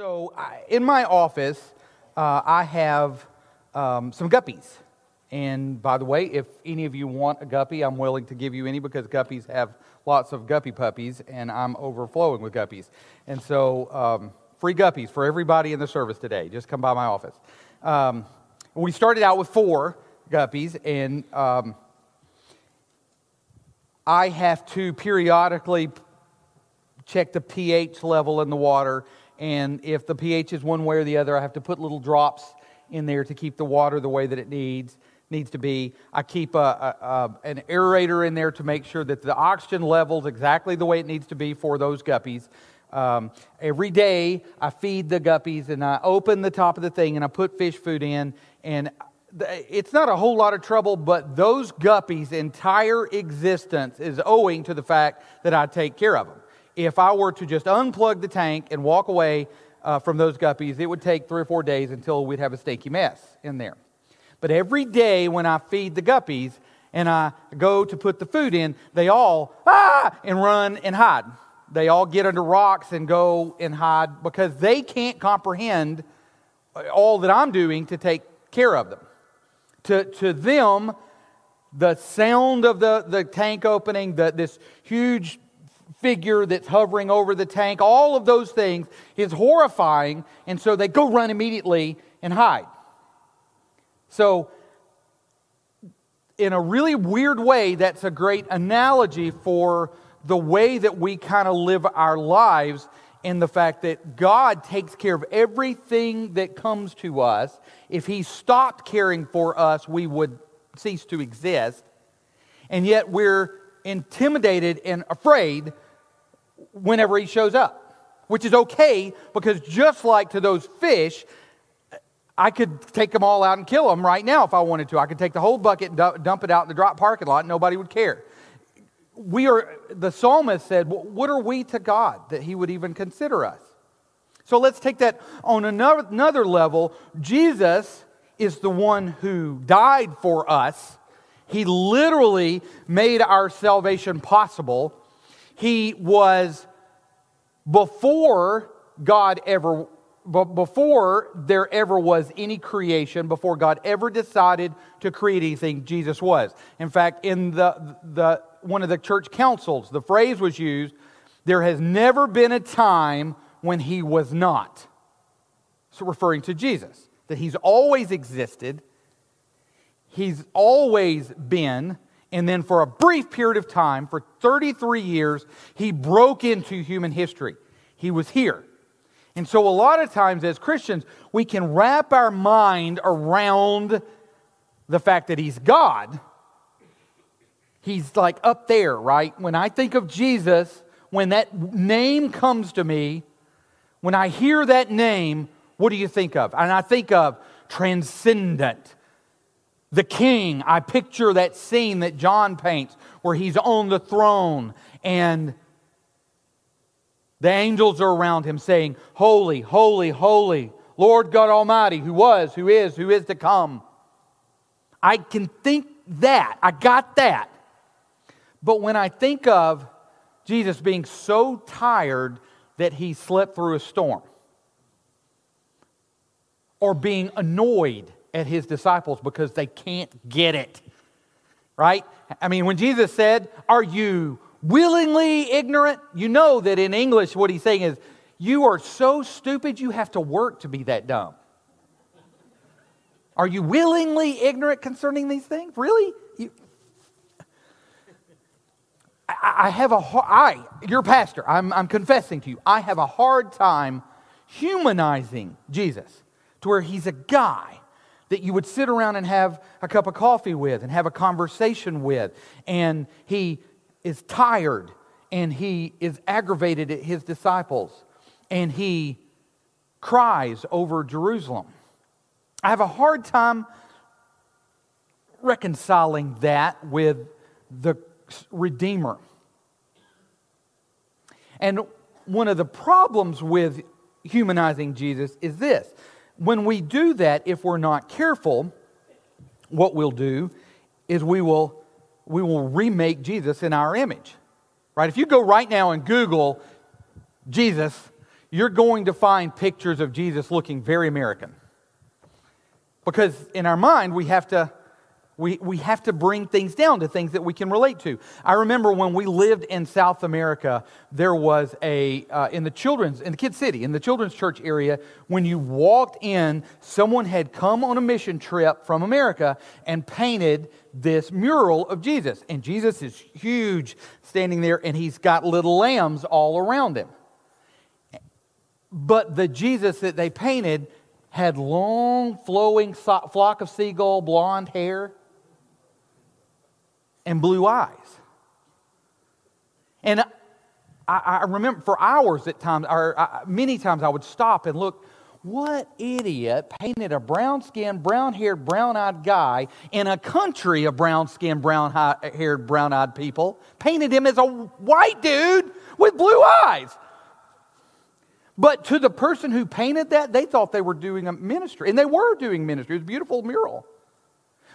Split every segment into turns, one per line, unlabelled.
So, I, in my office, uh, I have um, some guppies. And by the way, if any of you want a guppy, I'm willing to give you any because guppies have lots of guppy puppies, and I'm overflowing with guppies. And so, um, free guppies for everybody in the service today. Just come by my office. Um, we started out with four guppies, and um, I have to periodically check the pH level in the water and if the pH is one way or the other, I have to put little drops in there to keep the water the way that it needs needs to be. I keep a, a, a, an aerator in there to make sure that the oxygen level's exactly the way it needs to be for those guppies. Um, every day, I feed the guppies and I open the top of the thing and I put fish food in. And it's not a whole lot of trouble, but those guppies' entire existence is owing to the fact that I take care of them if I were to just unplug the tank and walk away uh, from those guppies, it would take three or four days until we'd have a stinky mess in there. But every day when I feed the guppies and I go to put the food in, they all, ah, and run and hide. They all get under rocks and go and hide because they can't comprehend all that I'm doing to take care of them. To, to them, the sound of the, the tank opening, the, this huge figure that's hovering over the tank, all of those things is horrifying, and so they go run immediately and hide. So, in a really weird way, that's a great analogy for the way that we kind of live our lives in the fact that God takes care of everything that comes to us. If He stopped caring for us, we would cease to exist. And yet we're intimidated and afraid whenever he shows up, which is okay because just like to those fish, I could take them all out and kill them right now if I wanted to. I could take the whole bucket and dump it out in the drop parking lot, and nobody would care. We are, the psalmist said, What are we to God that he would even consider us? So let's take that on another, another level. Jesus is the one who died for us. He literally made our salvation possible. He was before God ever before there ever was any creation, before God ever decided to create anything, Jesus was. In fact, in the, the one of the church councils, the phrase was used, there has never been a time when he was not. So referring to Jesus, that he's always existed, he's always been, and then for a brief period of time, for 33 years, he broke into human history. He was here. And so, a lot of times as Christians, we can wrap our mind around the fact that he's God. He's like up there, right? When I think of Jesus, when that name comes to me, when I hear that name, what do you think of? And I think of transcendent the king, I picture that scene that John paints where he's on the throne and the angels are around him saying, Holy, holy, holy, Lord God Almighty, who was, who is, who is to come. I can think that. I got that. But when I think of Jesus being so tired that he slept through a storm, or being annoyed at his disciples because they can't get it. Right? I mean, when Jesus said, Are you willingly ignorant? You know that in English, what he's saying is, You are so stupid, you have to work to be that dumb. Are you willingly ignorant concerning these things? Really? You, I, I have a I, your pastor, I'm, I'm confessing to you, I have a hard time humanizing Jesus to where he's a guy that you would sit around and have a cup of coffee with and have a conversation with. And he is tired and he is aggravated at his disciples and he cries over Jerusalem. I have a hard time reconciling that with the Redeemer. And one of the problems with humanizing Jesus is this when we do that, if we're not careful, what we'll do is we will, we will remake Jesus in our image. Right? If you go right now and Google Jesus, you're going to find pictures of Jesus looking very American. Because in our mind, we have to we, we have to bring things down to things that we can relate to. I remember when we lived in South America, there was a, uh, in the children's, in the Kid City, in the children's church area, when you walked in, someone had come on a mission trip from America and painted this mural of Jesus. And Jesus is huge standing there, and he's got little lambs all around him. But the Jesus that they painted had long, flowing flock of seagull blonde hair and blue eyes. And I, I remember for hours at times, or uh, many times, I would stop and look. What idiot painted a brown skinned, brown haired, brown eyed guy in a country of brown skinned, brown haired, brown eyed people? Painted him as a white dude with blue eyes. But to the person who painted that, they thought they were doing a ministry. And they were doing ministry. It was a beautiful mural.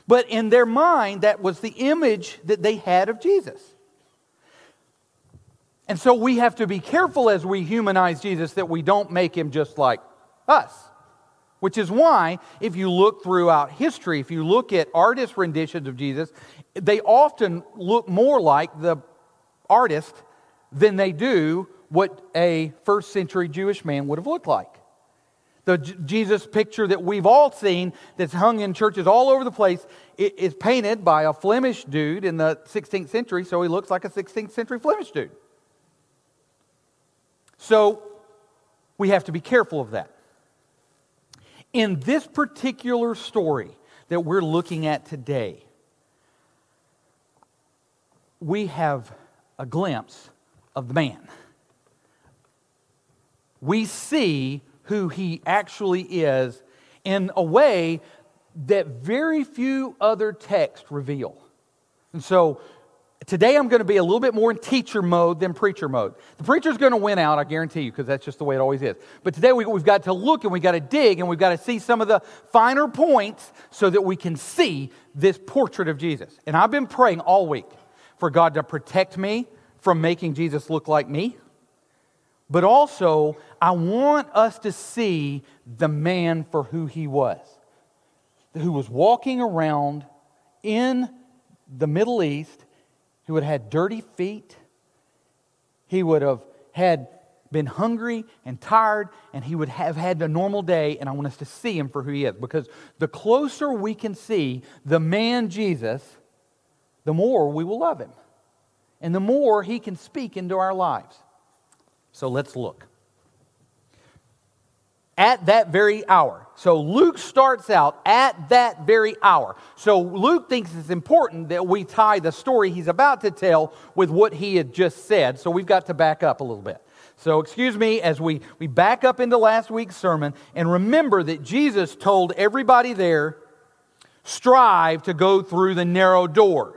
But in their mind, that was the image that they had of Jesus. And so we have to be careful as we humanize Jesus that we don't make him just like us. Which is why, if you look throughout history, if you look at artist renditions of Jesus, they often look more like the artist than they do what a first century Jewish man would have looked like. The J- Jesus picture that we've all seen that's hung in churches all over the place is painted by a Flemish dude in the 16th century, so he looks like a 16th century Flemish dude. So we have to be careful of that. In this particular story that we're looking at today, we have a glimpse of the man. We see who he actually is in a way that very few other texts reveal. And so today I'm going to be a little bit more in teacher mode than preacher mode. The preacher's going to win out, I guarantee you, because that's just the way it always is. But today we, have got to look and we've got to dig and we've got to see some of the finer points so that we can see this portrait of Jesus. And I've been praying all week for God to protect me from making Jesus look like me. But also, I want us to see the man for who he was, who was walking around in the Middle East, who had had dirty feet. He would have had been hungry and tired, and he would have had a normal day. And I want us to see him for who he is because the closer we can see the man Jesus, the more we will love him, and the more he can speak into our lives. So let's look. At that very hour. So Luke starts out at that very hour. So Luke thinks it's important that we tie the story he's about to tell with what he had just said. So we've got to back up a little bit. So, excuse me as we, we back up into last week's sermon and remember that Jesus told everybody there, strive to go through the narrow door.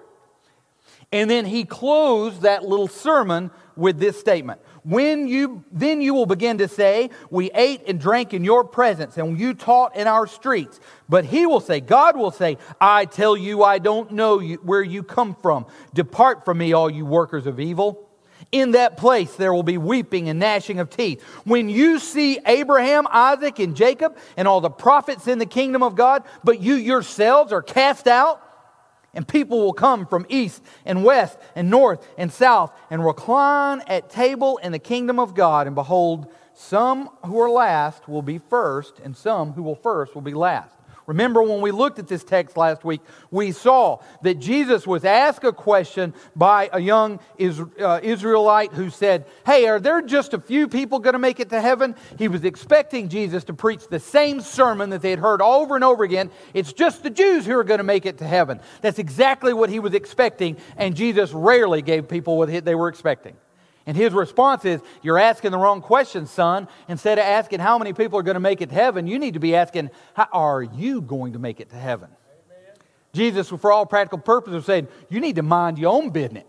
And then he closed that little sermon with this statement. When you then you will begin to say we ate and drank in your presence and you taught in our streets. But he will say god will say i tell you i don't know you, where you come from. Depart from me all you workers of evil. In that place there will be weeping and gnashing of teeth. When you see Abraham, Isaac, and Jacob, and all the prophets in the kingdom of God, but you yourselves are cast out, and people will come from east and west and north and south and recline at table in the kingdom of God. And behold, some who are last will be first, and some who will first will be last. Remember when we looked at this text last week, we saw that Jesus was asked a question by a young uh, Israelite who said, Hey, are there just a few people going to make it to heaven? He was expecting Jesus to preach the same sermon that they had heard over and over again. It's just the Jews who are going to make it to heaven. That's exactly what he was expecting, and Jesus rarely gave people what they were expecting. And his response is, You're asking the wrong question, son. Instead of asking how many people are going to make it to heaven, you need to be asking, How are you going to make it to heaven? Amen. Jesus, for all practical purposes, said, You need to mind your own business.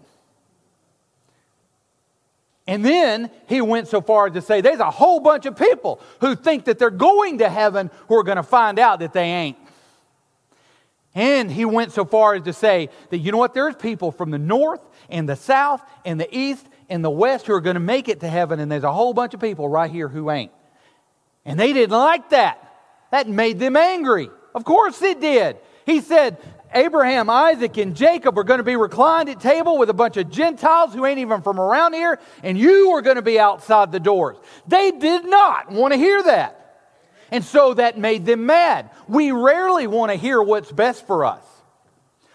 And then he went so far as to say, There's a whole bunch of people who think that they're going to heaven who are going to find out that they ain't. And he went so far as to say that, you know what, there's people from the north and the south and the east in the West who are going to make it to heaven, and there's a whole bunch of people right here who ain't. And they didn't like that. That made them angry. Of course it did. He said, Abraham, Isaac, and Jacob are going to be reclined at table with a bunch of Gentiles who ain't even from around here, and you are going to be outside the doors. They did not want to hear that. And so that made them mad. We rarely want to hear what's best for us.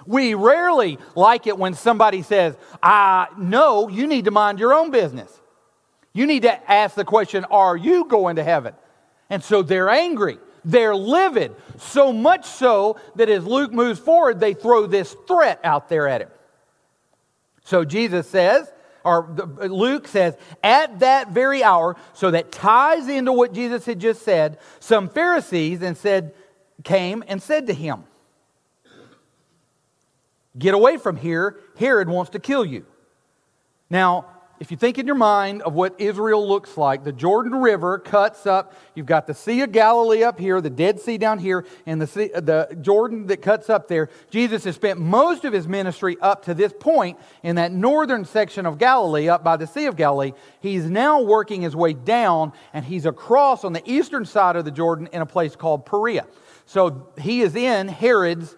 We rarely like it when somebody says, I know you need to mind your own business. You need to ask the question, Are you going to heaven? And so they're angry. They're livid. So much so that as Luke moves forward, they throw this threat out there at him. So Jesus says, or Luke says, at that very hour, so that ties into what Jesus had just said, some Pharisees and said, came and said to him, Get away from here. Herod wants to kill you. Now, if you think in your mind of what Israel looks like, the Jordan River cuts up. You've got the Sea of Galilee up here, the Dead Sea down here, and the, sea, the Jordan that cuts up there. Jesus has spent most of his ministry up to this point in that northern section of Galilee, up by the Sea of Galilee. He's now working his way down, and he's across on the eastern side of the Jordan in a place called Perea. So he is in Herod's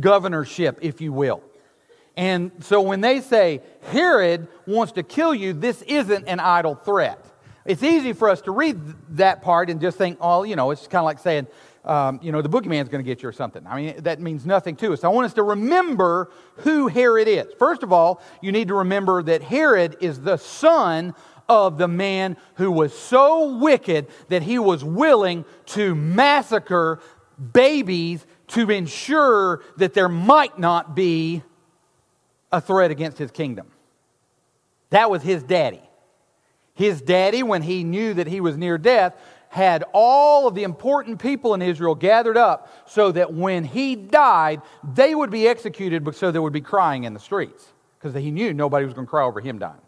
governorship, if you will. And so when they say Herod wants to kill you, this isn't an idle threat. It's easy for us to read that part and just think, oh, you know, it's kind of like saying, um, you know, the boogeyman's going to get you or something. I mean, that means nothing to us. I want us to remember who Herod is. First of all, you need to remember that Herod is the son of the man who was so wicked that he was willing to massacre babies to ensure that there might not be a threat against his kingdom. That was his daddy. His daddy, when he knew that he was near death, had all of the important people in Israel gathered up so that when he died, they would be executed so there would be crying in the streets because he knew nobody was going to cry over him dying.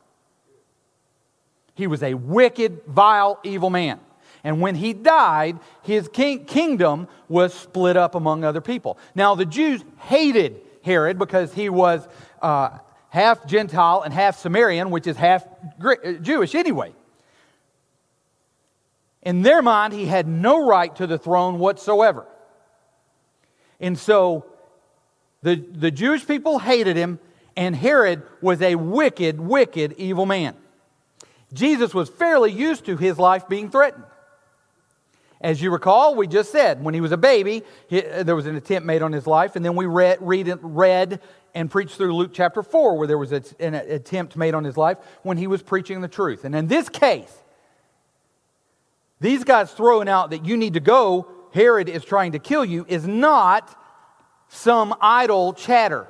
He was a wicked, vile, evil man. And when he died, his king- kingdom was split up among other people. Now, the Jews hated Herod because he was uh, half Gentile and half Samaritan, which is half uh, Jewish anyway. In their mind, he had no right to the throne whatsoever. And so the, the Jewish people hated him, and Herod was a wicked, wicked, evil man. Jesus was fairly used to his life being threatened. As you recall, we just said when he was a baby, he, there was an attempt made on his life, and then we read, read, read and preached through Luke chapter 4, where there was a, an attempt made on his life when he was preaching the truth. And in this case, these guys throwing out that you need to go, Herod is trying to kill you, is not some idle chatter.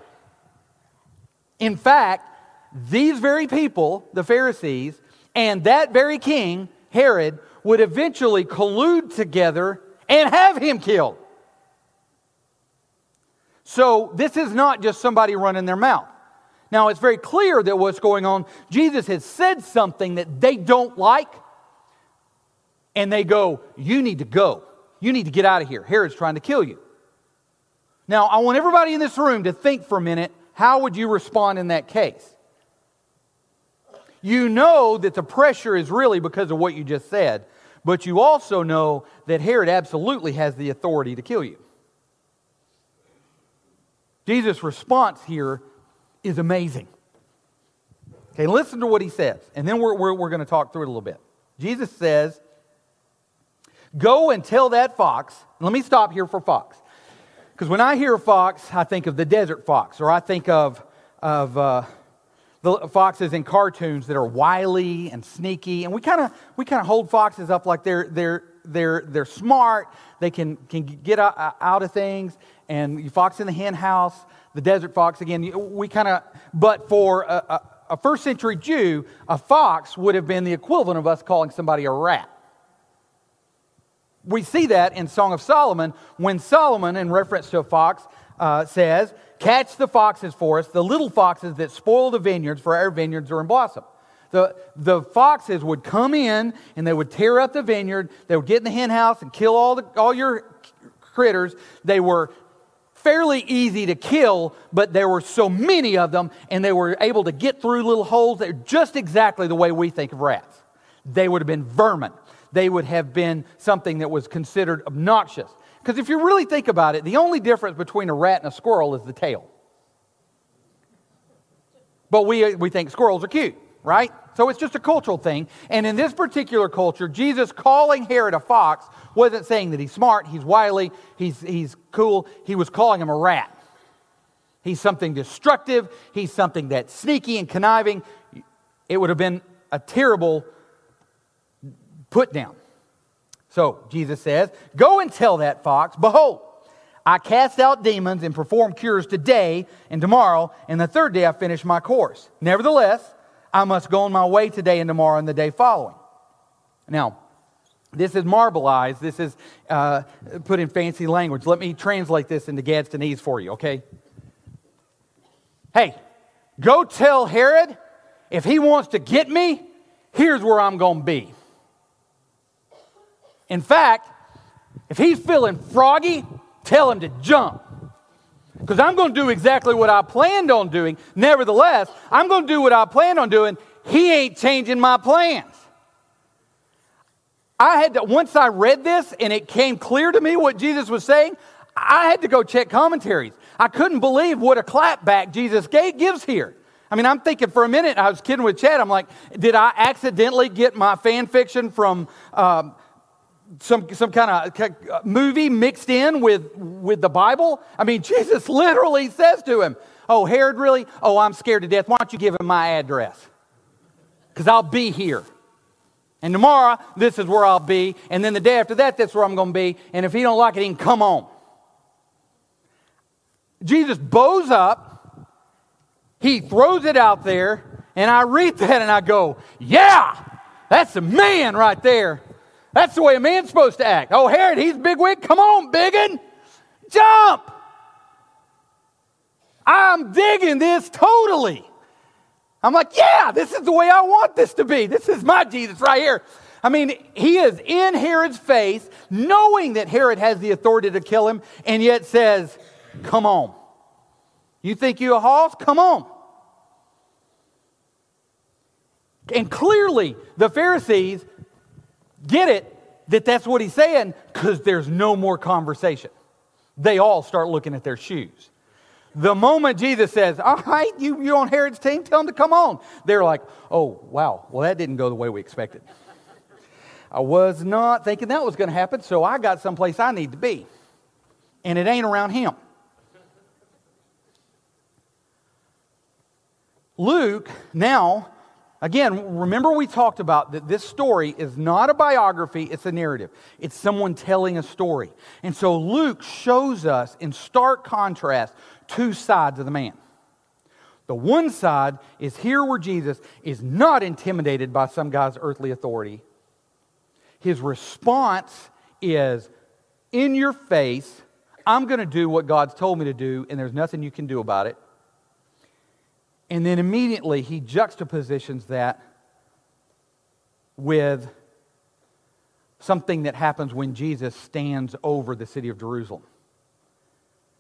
In fact, these very people, the Pharisees, and that very king, Herod, would eventually collude together and have him killed. So this is not just somebody running their mouth. Now, it's very clear that what's going on, Jesus has said something that they don't like, and they go, You need to go. You need to get out of here. Herod's trying to kill you. Now, I want everybody in this room to think for a minute how would you respond in that case? You know that the pressure is really because of what you just said, but you also know that Herod absolutely has the authority to kill you. Jesus' response here is amazing. Okay, listen to what he says, and then we're, we're, we're going to talk through it a little bit. Jesus says, Go and tell that fox. Let me stop here for fox. Because when I hear fox, I think of the desert fox, or I think of, of uh, the foxes in cartoons that are wily and sneaky, and we kind of we kind of hold foxes up like they're they're they're they're smart. They can can get out, of things. And you fox in the hen house, the desert fox again. We kind of, but for a, a, a first century Jew, a fox would have been the equivalent of us calling somebody a rat. We see that in Song of Solomon when Solomon, in reference to a fox, uh, says, Catch the foxes for us, the little foxes that spoil the vineyards, for our vineyards are in blossom. The, the foxes would come in and they would tear up the vineyard. They would get in the hen house and kill all, the, all your critters. They were fairly easy to kill, but there were so many of them, and they were able to get through little holes They're just exactly the way we think of rats. They would have been vermin. They would have been something that was considered obnoxious. Because if you really think about it, the only difference between a rat and a squirrel is the tail. But we, we think squirrels are cute, right? So it's just a cultural thing. And in this particular culture, Jesus calling Herod a fox wasn't saying that he's smart, he's wily, he's, he's cool. He was calling him a rat. He's something destructive, he's something that's sneaky and conniving. It would have been a terrible put down. So Jesus says, Go and tell that fox, Behold, I cast out demons and perform cures today and tomorrow, and the third day I finish my course. Nevertheless, I must go on my way today and tomorrow and the day following. Now, this is marbleized. This is uh, put in fancy language. Let me translate this into Gadsdenese for you, okay? Hey, go tell Herod if he wants to get me, here's where I'm going to be. In fact, if he's feeling froggy, tell him to jump. Because I'm going to do exactly what I planned on doing. Nevertheless, I'm going to do what I planned on doing. He ain't changing my plans. I had to, once I read this and it came clear to me what Jesus was saying, I had to go check commentaries. I couldn't believe what a clapback Jesus gave, gives here. I mean, I'm thinking for a minute, I was kidding with Chad. I'm like, did I accidentally get my fan fiction from um, some, some kind of uh, movie mixed in with, with the Bible? I mean, Jesus literally says to him, Oh, Herod, really? Oh, I'm scared to death. Why don't you give him my address? Because I'll be here. And tomorrow, this is where I'll be. And then the day after that, that's where I'm going to be. And if he don't like it, he can come on. Jesus bows up. He throws it out there. And I read that and I go, yeah, that's a man right there. That's the way a man's supposed to act. Oh, Herod, he's bigwig. Come on, biggin. Jump. I'm digging this totally. I'm like, yeah, this is the way I want this to be. This is my Jesus right here. I mean, he is in Herod's face, knowing that Herod has the authority to kill him, and yet says, Come on. You think you a hoss? Come on. And clearly, the Pharisees get it that that's what he's saying because there's no more conversation. They all start looking at their shoes. The moment Jesus says, All right, you, you're on Herod's team, tell him to come on. They're like, Oh, wow, well, that didn't go the way we expected. I was not thinking that was going to happen, so I got someplace I need to be. And it ain't around him. Luke now Again, remember we talked about that this story is not a biography, it's a narrative. It's someone telling a story. And so Luke shows us in stark contrast two sides of the man. The one side is here where Jesus is not intimidated by some guy's earthly authority. His response is in your face, I'm going to do what God's told me to do, and there's nothing you can do about it. And then immediately he juxtapositions that with something that happens when Jesus stands over the city of Jerusalem.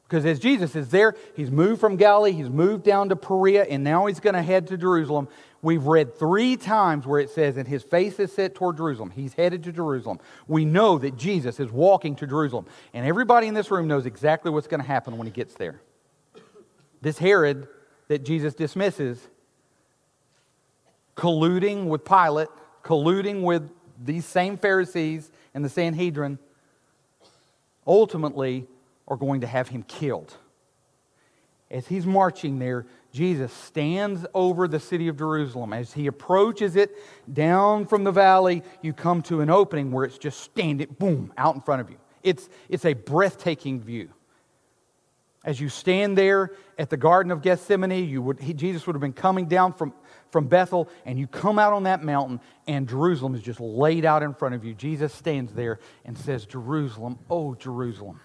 Because as Jesus is there, he's moved from Galilee, he's moved down to Perea, and now he's going to head to Jerusalem. We've read three times where it says, and his face is set toward Jerusalem. He's headed to Jerusalem. We know that Jesus is walking to Jerusalem. And everybody in this room knows exactly what's going to happen when he gets there. This Herod that Jesus dismisses, colluding with Pilate, colluding with these same Pharisees and the Sanhedrin, ultimately are going to have him killed. As he's marching there, Jesus stands over the city of Jerusalem. As he approaches it down from the valley, you come to an opening where it's just standing, boom, out in front of you. It's, it's a breathtaking view. As you stand there at the Garden of Gethsemane, you would, he, Jesus would have been coming down from, from Bethel, and you come out on that mountain, and Jerusalem is just laid out in front of you. Jesus stands there and says, Jerusalem, oh, Jerusalem.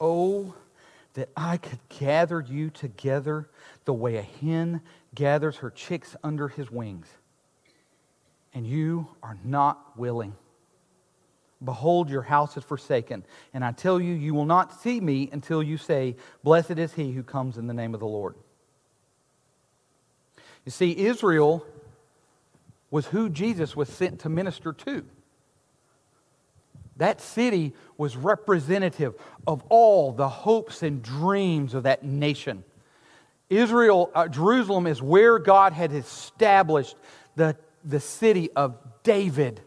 Oh, that I could gather you together the way a hen gathers her chicks under his wings. And you are not willing. Behold, your house is forsaken. And I tell you, you will not see me until you say, Blessed is he who comes in the name of the Lord. You see, Israel was who Jesus was sent to minister to. That city was representative of all the hopes and dreams of that nation. Israel, uh, Jerusalem is where God had established the, the city of David.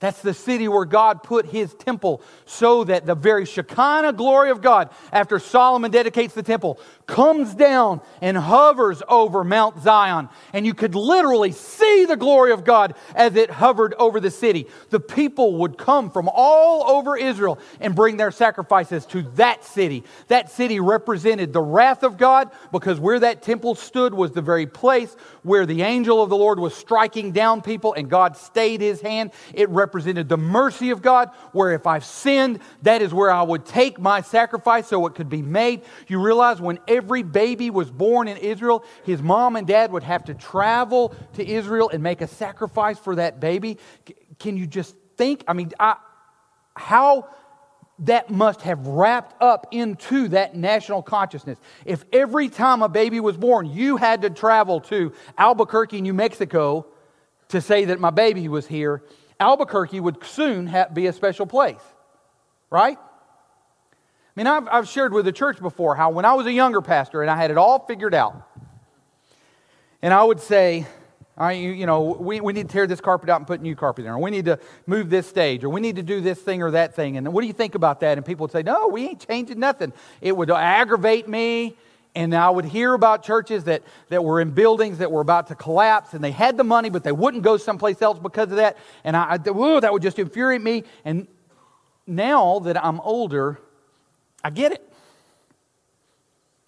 That's the city where God put his temple so that the very Shekinah glory of God, after Solomon dedicates the temple, comes down and hovers over Mount Zion. And you could literally see the glory of God as it hovered over the city. The people would come from all over Israel and bring their sacrifices to that city. That city represented the wrath of God because where that temple stood was the very place where the angel of the Lord was striking down people and God stayed his hand. It the mercy of God, where if I've sinned, that is where I would take my sacrifice so it could be made. You realize when every baby was born in Israel, his mom and dad would have to travel to Israel and make a sacrifice for that baby. Can you just think? I mean, I, how that must have wrapped up into that national consciousness. If every time a baby was born, you had to travel to Albuquerque, New Mexico to say that my baby was here, Albuquerque would soon be a special place, right? I mean, I've, I've shared with the church before how when I was a younger pastor and I had it all figured out, and I would say, all right, you, you know, we, we need to tear this carpet out and put new carpet in, or we need to move this stage, or we need to do this thing or that thing. And what do you think about that? And people would say, no, we ain't changing nothing. It would aggravate me. And I would hear about churches that, that were in buildings that were about to collapse and they had the money, but they wouldn't go someplace else because of that. And I, I whoa, that would just infuriate me. And now that I'm older, I get it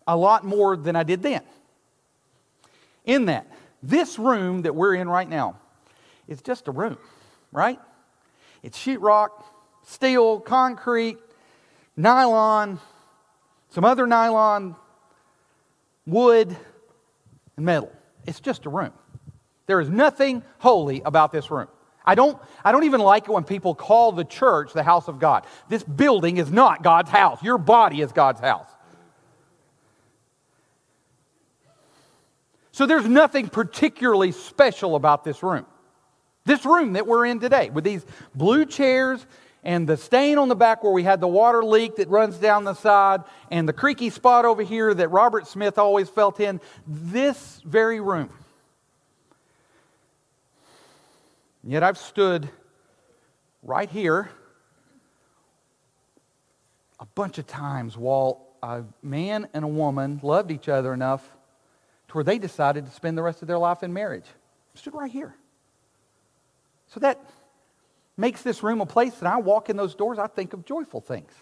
a lot more than I did then. In that, this room that we're in right now is just a room, right? It's sheetrock, steel, concrete, nylon, some other nylon, wood, and metal. It's just a room. There is nothing holy about this room. I don't, I don't even like it when people call the church the house of God. This building is not God's house. Your body is God's house. So there's nothing particularly special about this room. This room that we're in today, with these blue chairs and the stain on the back where we had the water leak that runs down the side, and the creaky spot over here that Robert Smith always felt in, this very room. Yet I've stood right here a bunch of times while a man and a woman loved each other enough to where they decided to spend the rest of their life in marriage. stood right here. So that makes this room a place that I walk in those doors, I think of joyful things.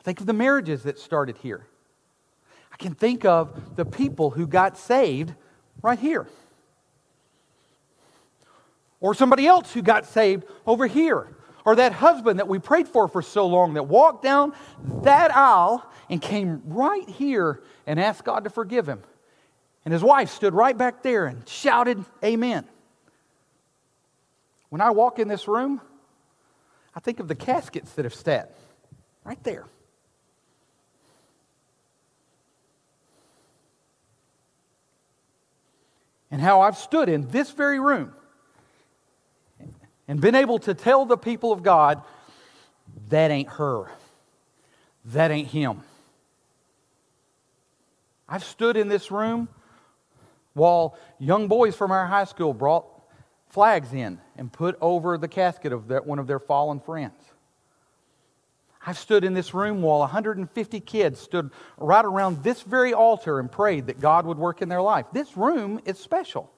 I think of the marriages that started here. I can think of the people who got saved right here. Or somebody else who got saved over here. Or that husband that we prayed for for so long that walked down that aisle and came right here and asked God to forgive him. And his wife stood right back there and shouted, Amen. When I walk in this room, I think of the caskets that have sat right there. And how I've stood in this very room and been able to tell the people of God, that ain't her. That ain't him. I've stood in this room while young boys from our high school brought flags in and put over the casket of one of their fallen friends. I've stood in this room while 150 kids stood right around this very altar and prayed that God would work in their life. This room is special.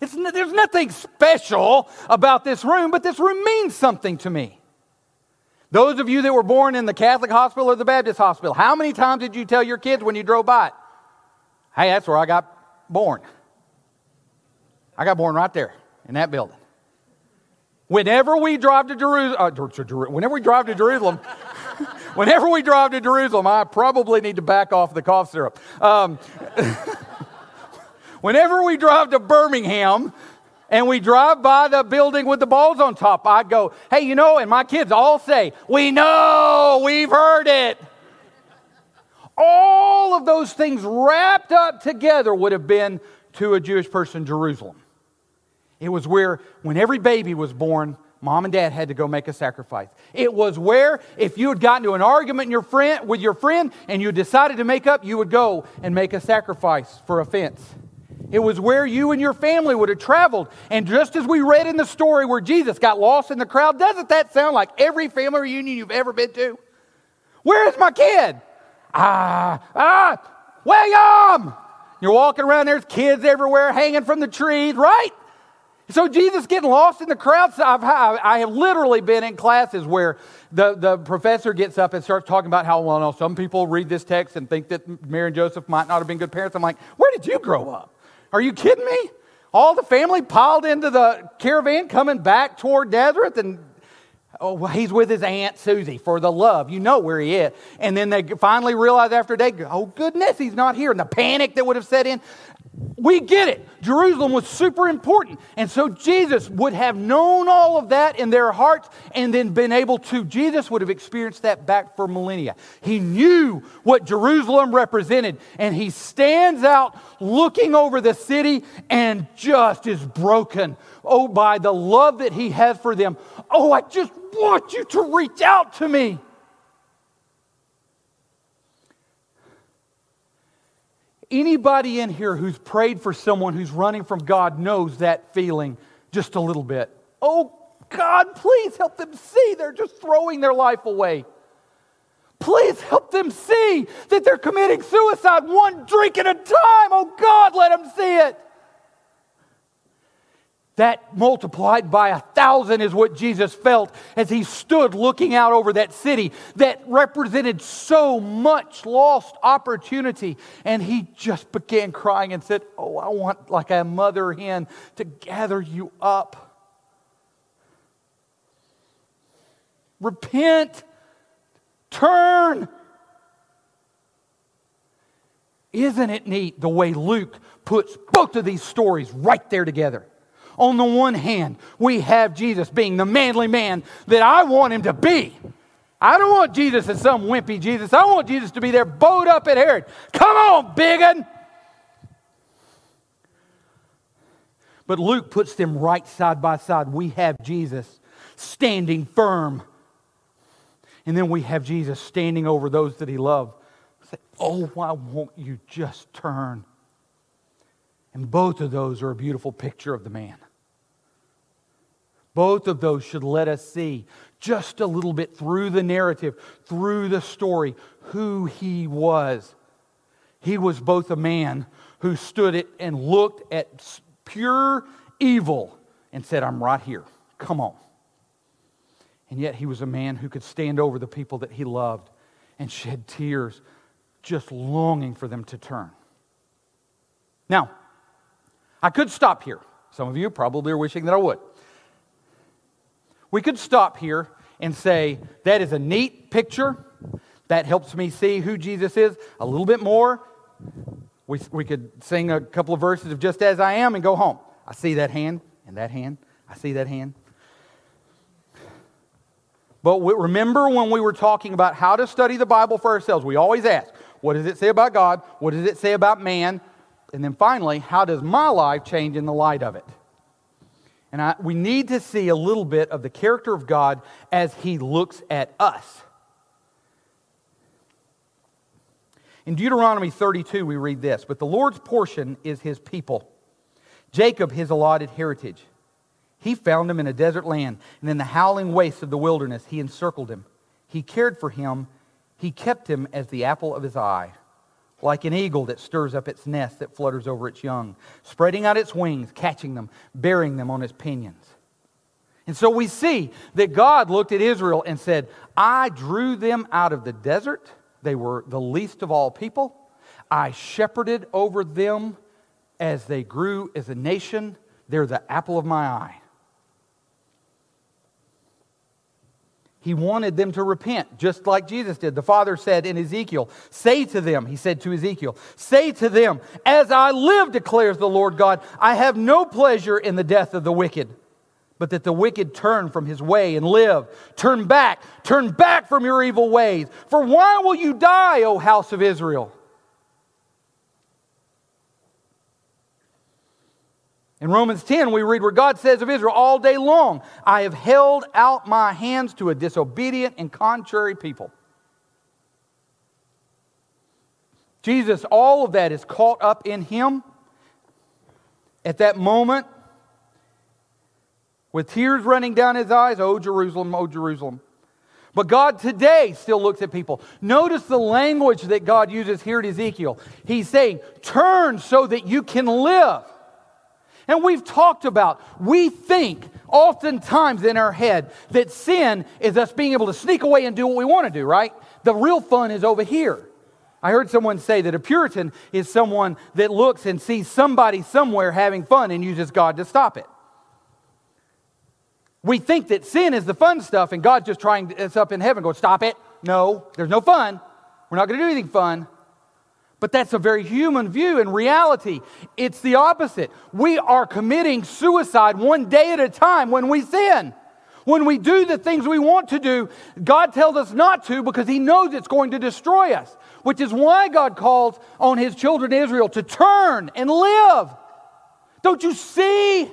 It's, there's nothing special about this room, but this room means something to me. Those of you that were born in the Catholic hospital or the Baptist hospital, how many times did you tell your kids when you drove by? Hey, that's where I got born. I got born right there in that building. Whenever we drive to Jerusalem, uh, whenever we drive to Jerusalem, whenever we drive to Jerusalem, I probably need to back off the cough syrup. Um, whenever we drive to Birmingham, and we drive by the building with the balls on top, I'd go, hey, you know, and my kids all say, we know, we've heard it. All of those things wrapped up together would have been to a Jewish person Jerusalem. It was where, when every baby was born, mom and dad had to go make a sacrifice. It was where, if you had gotten to an argument your friend, with your friend and you decided to make up, you would go and make a sacrifice for offense. It was where you and your family would have traveled. And just as we read in the story where Jesus got lost in the crowd, doesn't that sound like every family reunion you've ever been to? Where is my kid? Ah, ah, William! You're walking around, there's kids everywhere hanging from the trees, right? So Jesus getting lost in the crowd. So I've, I have literally been in classes where the, the professor gets up and starts talking about how, well, no, some people read this text and think that Mary and Joseph might not have been good parents. I'm like, where did you grow up? Are you kidding me? All the family piled into the caravan coming back toward Nazareth, and oh, he's with his Aunt Susie for the love. You know where he is. And then they finally realize after a day, oh, goodness, he's not here. And the panic that would have set in. We get it. Jerusalem was super important. And so Jesus would have known all of that in their hearts and then been able to, Jesus would have experienced that back for millennia. He knew what Jerusalem represented. And he stands out looking over the city and just is broken. Oh, by the love that he has for them. Oh, I just want you to reach out to me. Anybody in here who's prayed for someone who's running from God knows that feeling just a little bit. Oh, God, please help them see they're just throwing their life away. Please help them see that they're committing suicide one drink at a time. Oh, God, let them see it. That multiplied by a thousand is what Jesus felt as he stood looking out over that city that represented so much lost opportunity. And he just began crying and said, Oh, I want like a mother hen to gather you up. Repent, turn. Isn't it neat the way Luke puts both of these stories right there together? On the one hand, we have Jesus being the manly man that I want him to be. I don't want Jesus as some wimpy Jesus. I want Jesus to be there bowed up at Herod. Come on, biggin. But Luke puts them right side by side. We have Jesus standing firm. And then we have Jesus standing over those that he loved. Say, oh, why won't you just turn? And both of those are a beautiful picture of the man. Both of those should let us see just a little bit through the narrative, through the story, who he was. He was both a man who stood it and looked at pure evil and said, I'm right here. Come on. And yet he was a man who could stand over the people that he loved and shed tears, just longing for them to turn. Now, I could stop here. Some of you probably are wishing that I would. We could stop here and say, that is a neat picture. That helps me see who Jesus is a little bit more. We, we could sing a couple of verses of Just As I Am and go home. I see that hand and that hand. I see that hand. But remember when we were talking about how to study the Bible for ourselves, we always ask, what does it say about God? What does it say about man? And then finally, how does my life change in the light of it? And I, we need to see a little bit of the character of God as He looks at us. In Deuteronomy 32, we read this But the Lord's portion is His people, Jacob His allotted heritage. He found him in a desert land, and in the howling wastes of the wilderness, He encircled him. He cared for him, He kept him as the apple of His eye like an eagle that stirs up its nest that flutters over its young, spreading out its wings, catching them, bearing them on its pinions. And so we see that God looked at Israel and said, I drew them out of the desert. They were the least of all people. I shepherded over them as they grew as a nation. They're the apple of my eye. He wanted them to repent, just like Jesus did. The Father said in Ezekiel, Say to them, he said to Ezekiel, Say to them, As I live, declares the Lord God, I have no pleasure in the death of the wicked, but that the wicked turn from his way and live. Turn back, turn back from your evil ways. For why will you die, O house of Israel? In Romans 10, we read where God says of Israel all day long, I have held out my hands to a disobedient and contrary people. Jesus, all of that is caught up in him at that moment with tears running down his eyes. Oh, Jerusalem, oh, Jerusalem. But God today still looks at people. Notice the language that God uses here at Ezekiel. He's saying, Turn so that you can live. And we've talked about, we think oftentimes in our head that sin is us being able to sneak away and do what we want to do, right? The real fun is over here. I heard someone say that a Puritan is someone that looks and sees somebody somewhere having fun and uses God to stop it. We think that sin is the fun stuff and God's just trying us up in heaven going, stop it. No, there's no fun. We're not going to do anything fun. But that's a very human view. In reality, it's the opposite. We are committing suicide one day at a time when we sin. When we do the things we want to do, God tells us not to because He knows it's going to destroy us, which is why God calls on His children Israel to turn and live. Don't you see?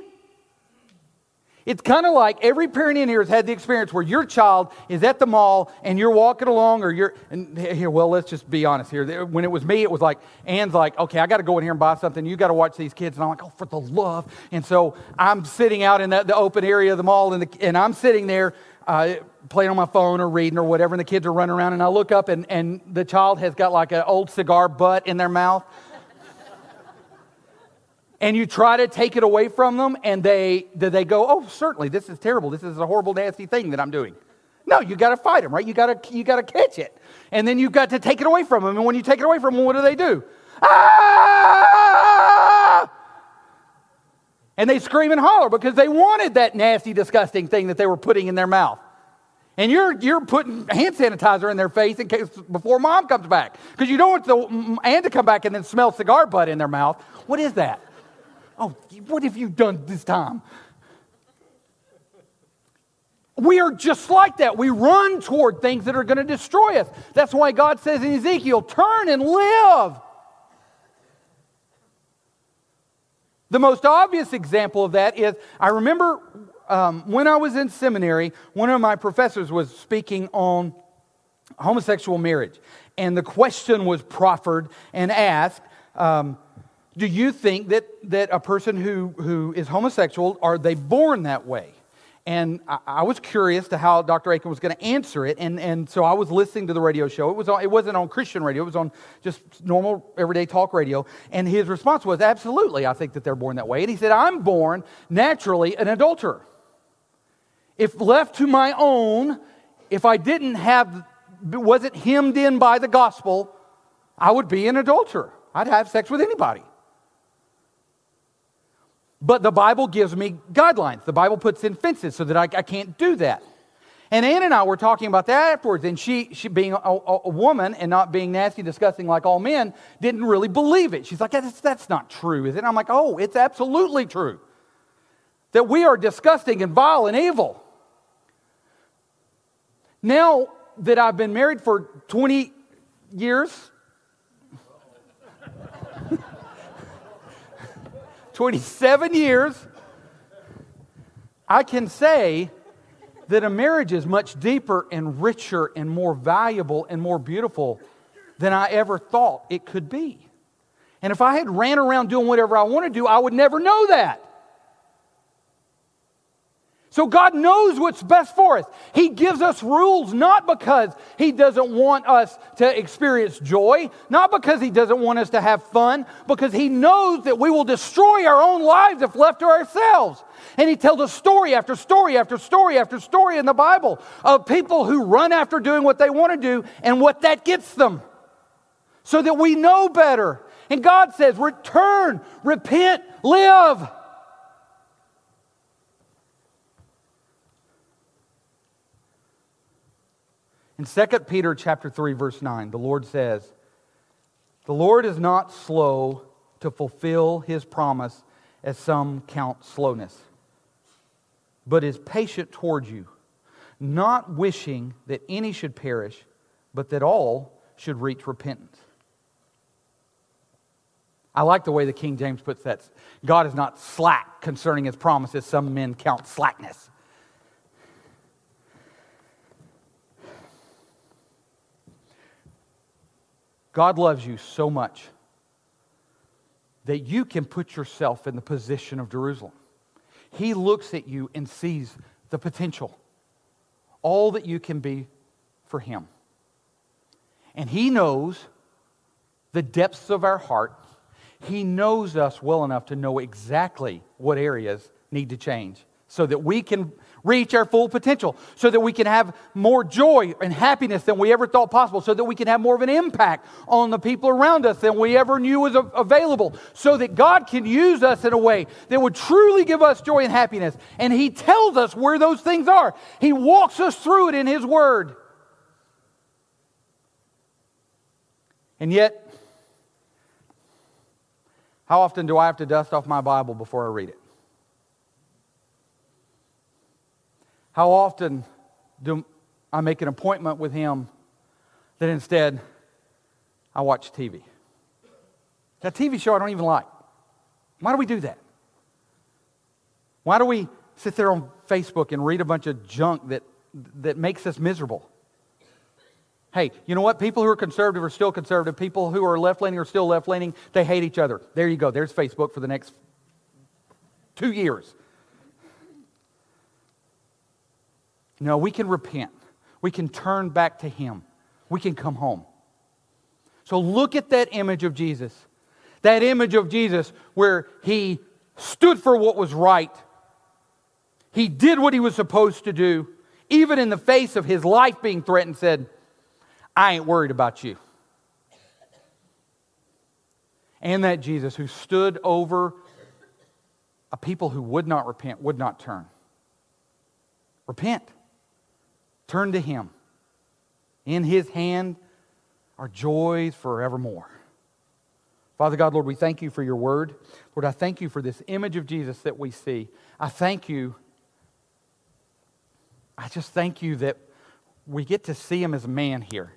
It's kind of like every parent in here has had the experience where your child is at the mall and you're walking along, or you're, and here, well, let's just be honest here. When it was me, it was like, Anne's like, okay, I got to go in here and buy something. You got to watch these kids. And I'm like, oh, for the love. And so I'm sitting out in the, the open area of the mall, and, the, and I'm sitting there uh, playing on my phone or reading or whatever, and the kids are running around, and I look up, and, and the child has got like an old cigar butt in their mouth and you try to take it away from them, and they, they go, Oh, certainly, this is terrible. This is a horrible, nasty thing that I'm doing. No, you got to fight them, right? You got to you got to catch it, and then you've got to take it away from them. And when you take it away from them, what do they do? Ah! And they scream and holler because they wanted that nasty, disgusting thing that they were putting in their mouth. And you're, you're putting hand sanitizer in their face in case before mom comes back. Because you don't want the aunt to come back and then smell cigar butt in their mouth. What is that? Oh, what have you done this time? We are just like that. We run toward things that are going to destroy us. That's why God says in Ezekiel, turn and live. The most obvious example of that is I remember um, when I was in seminary, one of my professors was speaking on homosexual marriage. And the question was proffered and asked um, do you think that, that a person who, who is homosexual, are they born that way? And I, I was curious to how Dr. Akin was going to answer it. And, and so I was listening to the radio show. It, was on, it wasn't on Christian radio, it was on just normal, everyday talk radio. And his response was, Absolutely, I think that they're born that way. And he said, I'm born naturally an adulterer. If left to my own, if I didn't have, wasn't hemmed in by the gospel, I would be an adulterer. I'd have sex with anybody. But the Bible gives me guidelines. The Bible puts in fences so that I, I can't do that. And Ann and I were talking about that afterwards, and she, she being a, a, woman and not being nasty, disgusting like all men, didn't really believe it. She's like, that's, that's not true, is it? And I'm like, oh, it's absolutely true. That we are disgusting and vile and evil. Now that I've been married for 20 years, 27 years, I can say that a marriage is much deeper and richer and more valuable and more beautiful than I ever thought it could be. And if I had ran around doing whatever I want to do, I would never know that. So God knows what's best for us. He gives us rules not because He doesn't want us to experience joy, not because He doesn't want us to have fun, because He knows that we will destroy our own lives if left to ourselves. And He tells us story after story after story after story in the Bible of people who run after doing what they want to do and what that gets them so that we know better. And God says, Return, repent, live. In 2 Peter chapter 3 verse 9, the Lord says, "The Lord is not slow to fulfill his promise, as some count slowness, but is patient toward you, not wishing that any should perish, but that all should reach repentance." I like the way the King James puts that. God is not slack concerning his promises, some men count slackness. God loves you so much that you can put yourself in the position of Jerusalem. He looks at you and sees the potential, all that you can be for Him. And He knows the depths of our heart. He knows us well enough to know exactly what areas need to change so that we can reach our full potential, so that we can have more joy and happiness than we ever thought possible, so that we can have more of an impact on the people around us than we ever knew was available, so that God can use us in a way that would truly give us joy and happiness. And He tells us where those things are, He walks us through it in His Word. And yet, how often do I have to dust off my Bible before I read it? How often do I make an appointment with him that instead I watch TV? That TV show I don't even like. Why do we do that? Why do we sit there on Facebook and read a bunch of junk that, that makes us miserable? Hey, you know what? People who are conservative are still conservative. People who are left leaning are still left leaning. They hate each other. There you go. There's Facebook for the next two years. No, we can repent. We can turn back to Him. We can come home. So look at that image of Jesus. That image of Jesus where He stood for what was right. He did what He was supposed to do, even in the face of His life being threatened, said, I ain't worried about you. And that Jesus who stood over a people who would not repent, would not turn. Repent. Turn to Him. In His hand are joys forevermore. Father God, Lord, we thank you for your word. Lord, I thank you for this image of Jesus that we see. I thank you. I just thank you that we get to see him as a man here.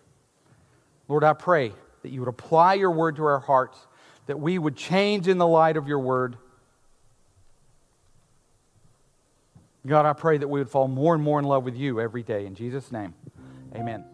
Lord, I pray that you would apply your word to our hearts, that we would change in the light of your word. God, I pray that we would fall more and more in love with you every day. In Jesus' name, amen.